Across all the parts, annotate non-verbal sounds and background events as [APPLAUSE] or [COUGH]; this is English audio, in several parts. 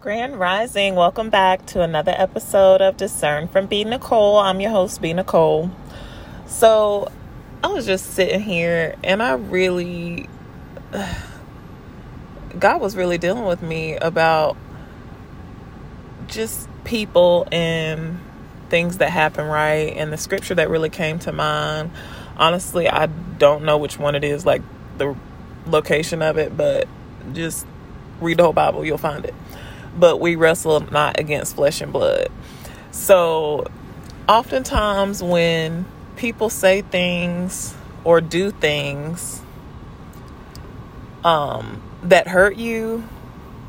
Grand Rising, welcome back to another episode of Discern from B Nicole. I'm your host, B Nicole. So, I was just sitting here and I really, [SIGHS] God was really dealing with me about just people and things that happen, right? And the scripture that really came to mind, honestly, I don't know which one it is, like the location of it, but just read the whole Bible, you'll find it but we wrestle not against flesh and blood. So, oftentimes when people say things or do things um, that hurt you,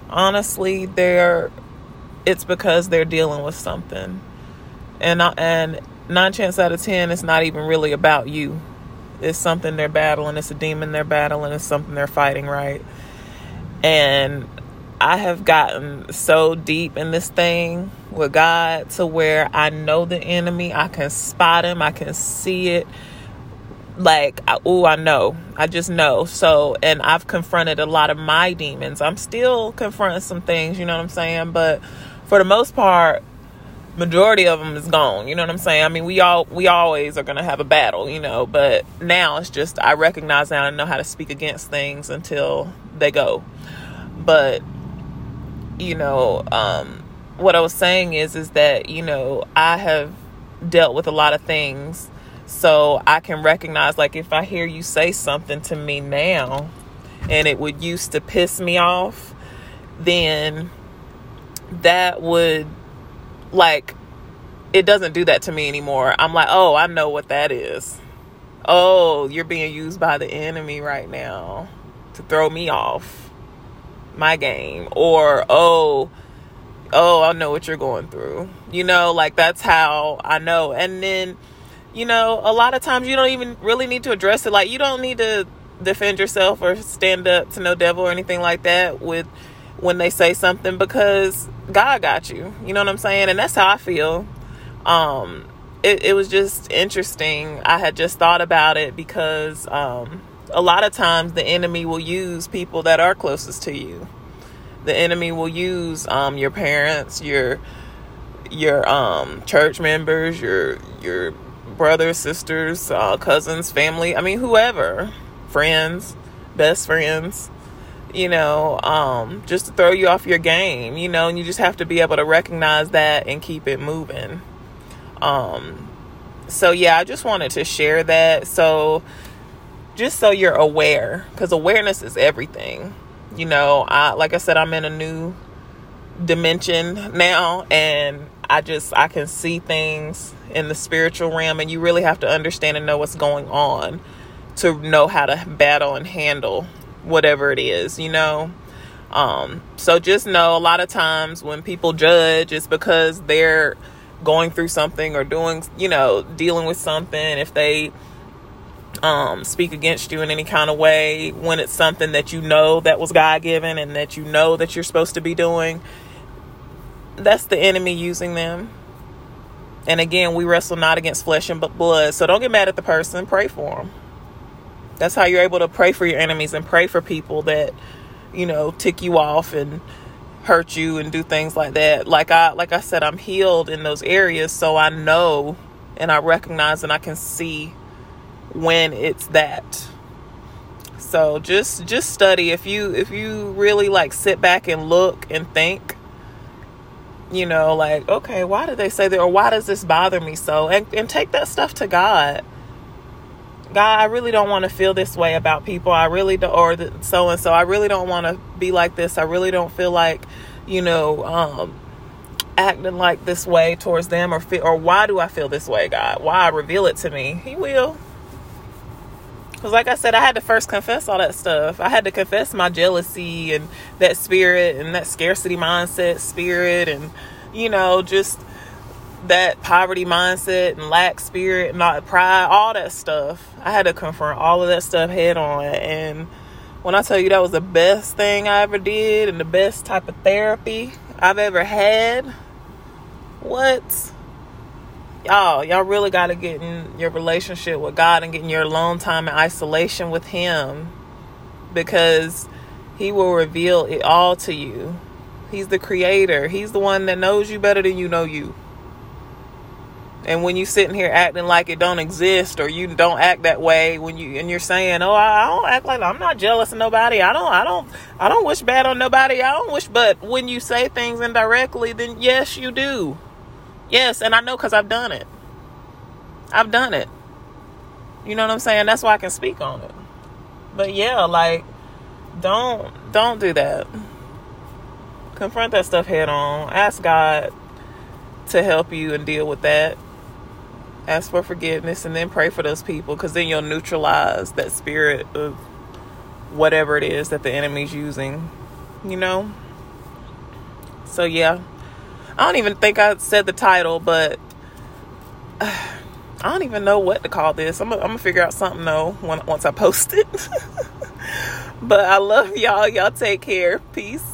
honestly, they're it's because they're dealing with something, and and nine chance out of ten, it's not even really about you. It's something they're battling. It's a demon they're battling. It's something they're fighting, right? And I have gotten so deep in this thing with God to where I know the enemy. I can spot him. I can see it. Like, oh, I know. I just know. So, and I've confronted a lot of my demons. I'm still confronting some things, you know what I'm saying? But for the most part, majority of them is gone. You know what I'm saying? I mean, we all we always are gonna have a battle, you know. But now it's just I recognize now I know how to speak against things until they go. But you know, um, what I was saying is, is that, you know, I have dealt with a lot of things. So I can recognize, like, if I hear you say something to me now and it would used to piss me off, then that would, like, it doesn't do that to me anymore. I'm like, oh, I know what that is. Oh, you're being used by the enemy right now to throw me off my game or oh oh i know what you're going through. You know like that's how i know. And then you know a lot of times you don't even really need to address it. Like you don't need to defend yourself or stand up to no devil or anything like that with when they say something because god got you. You know what i'm saying? And that's how i feel. Um it, it was just interesting. I had just thought about it because um a lot of times the enemy will use people that are closest to you. The enemy will use um, your parents, your your um, church members, your your brothers, sisters, uh, cousins, family. I mean, whoever, friends, best friends. You know, um, just to throw you off your game. You know, and you just have to be able to recognize that and keep it moving. Um, so yeah, I just wanted to share that. So just so you're aware because awareness is everything. You know i like i said i'm in a new dimension now and i just i can see things in the spiritual realm and you really have to understand and know what's going on to know how to battle and handle whatever it is you know? Um so just know a lot of times when people judge it's because they're going through something or doing you know dealing with something if they um, speak against you in any kind of way when it's something that you know that was God given and that you know that you're supposed to be doing. That's the enemy using them. And again, we wrestle not against flesh and blood. So don't get mad at the person. Pray for them. That's how you're able to pray for your enemies and pray for people that, you know, tick you off and hurt you and do things like that. Like I like I said, I'm healed in those areas, so I know and I recognize and I can see when it's that. So just just study. If you if you really like sit back and look and think you know like okay why did they say that? Or why does this bother me so? And, and take that stuff to god. God i really don't want to feel this way about people. I really don't or so and so i really don't want to be like this. I really don't feel like you know um acting like this way towards them or feel or why do i feel this way god? Why reveal it to me? He will because, like I said, I had to first confess all that stuff. I had to confess my jealousy and that spirit and that scarcity mindset spirit and, you know, just that poverty mindset and lack spirit not pride, all that stuff. I had to confront all of that stuff head on. And when I tell you that was the best thing I ever did and the best type of therapy I've ever had, what? Y'all y'all really got to get in your relationship with god and getting your alone time in isolation with him because he will reveal it all to you He's the creator. He's the one that knows you better than you know you. And when you sitting here acting like it don't exist or you don't act that way when you and you're saying, "Oh, I, I don't act like I'm not jealous of nobody. I don't I don't I don't wish bad on nobody. I don't wish but when you say things indirectly, then yes, you do. Yes, and I know cuz I've done it. I've done it. You know what I'm saying? That's why I can speak on it. But yeah, like don't don't do that. Confront that stuff head on. Ask God to help you and deal with that ask for forgiveness and then pray for those people because then you'll neutralize that spirit of whatever it is that the enemy's using you know so yeah i don't even think i said the title but uh, [SIGHS] i don't even know what to call this. I'm gonna, figure out something though when, once i post it. [LAUGHS] But i love y'all. Y'all take care. Peace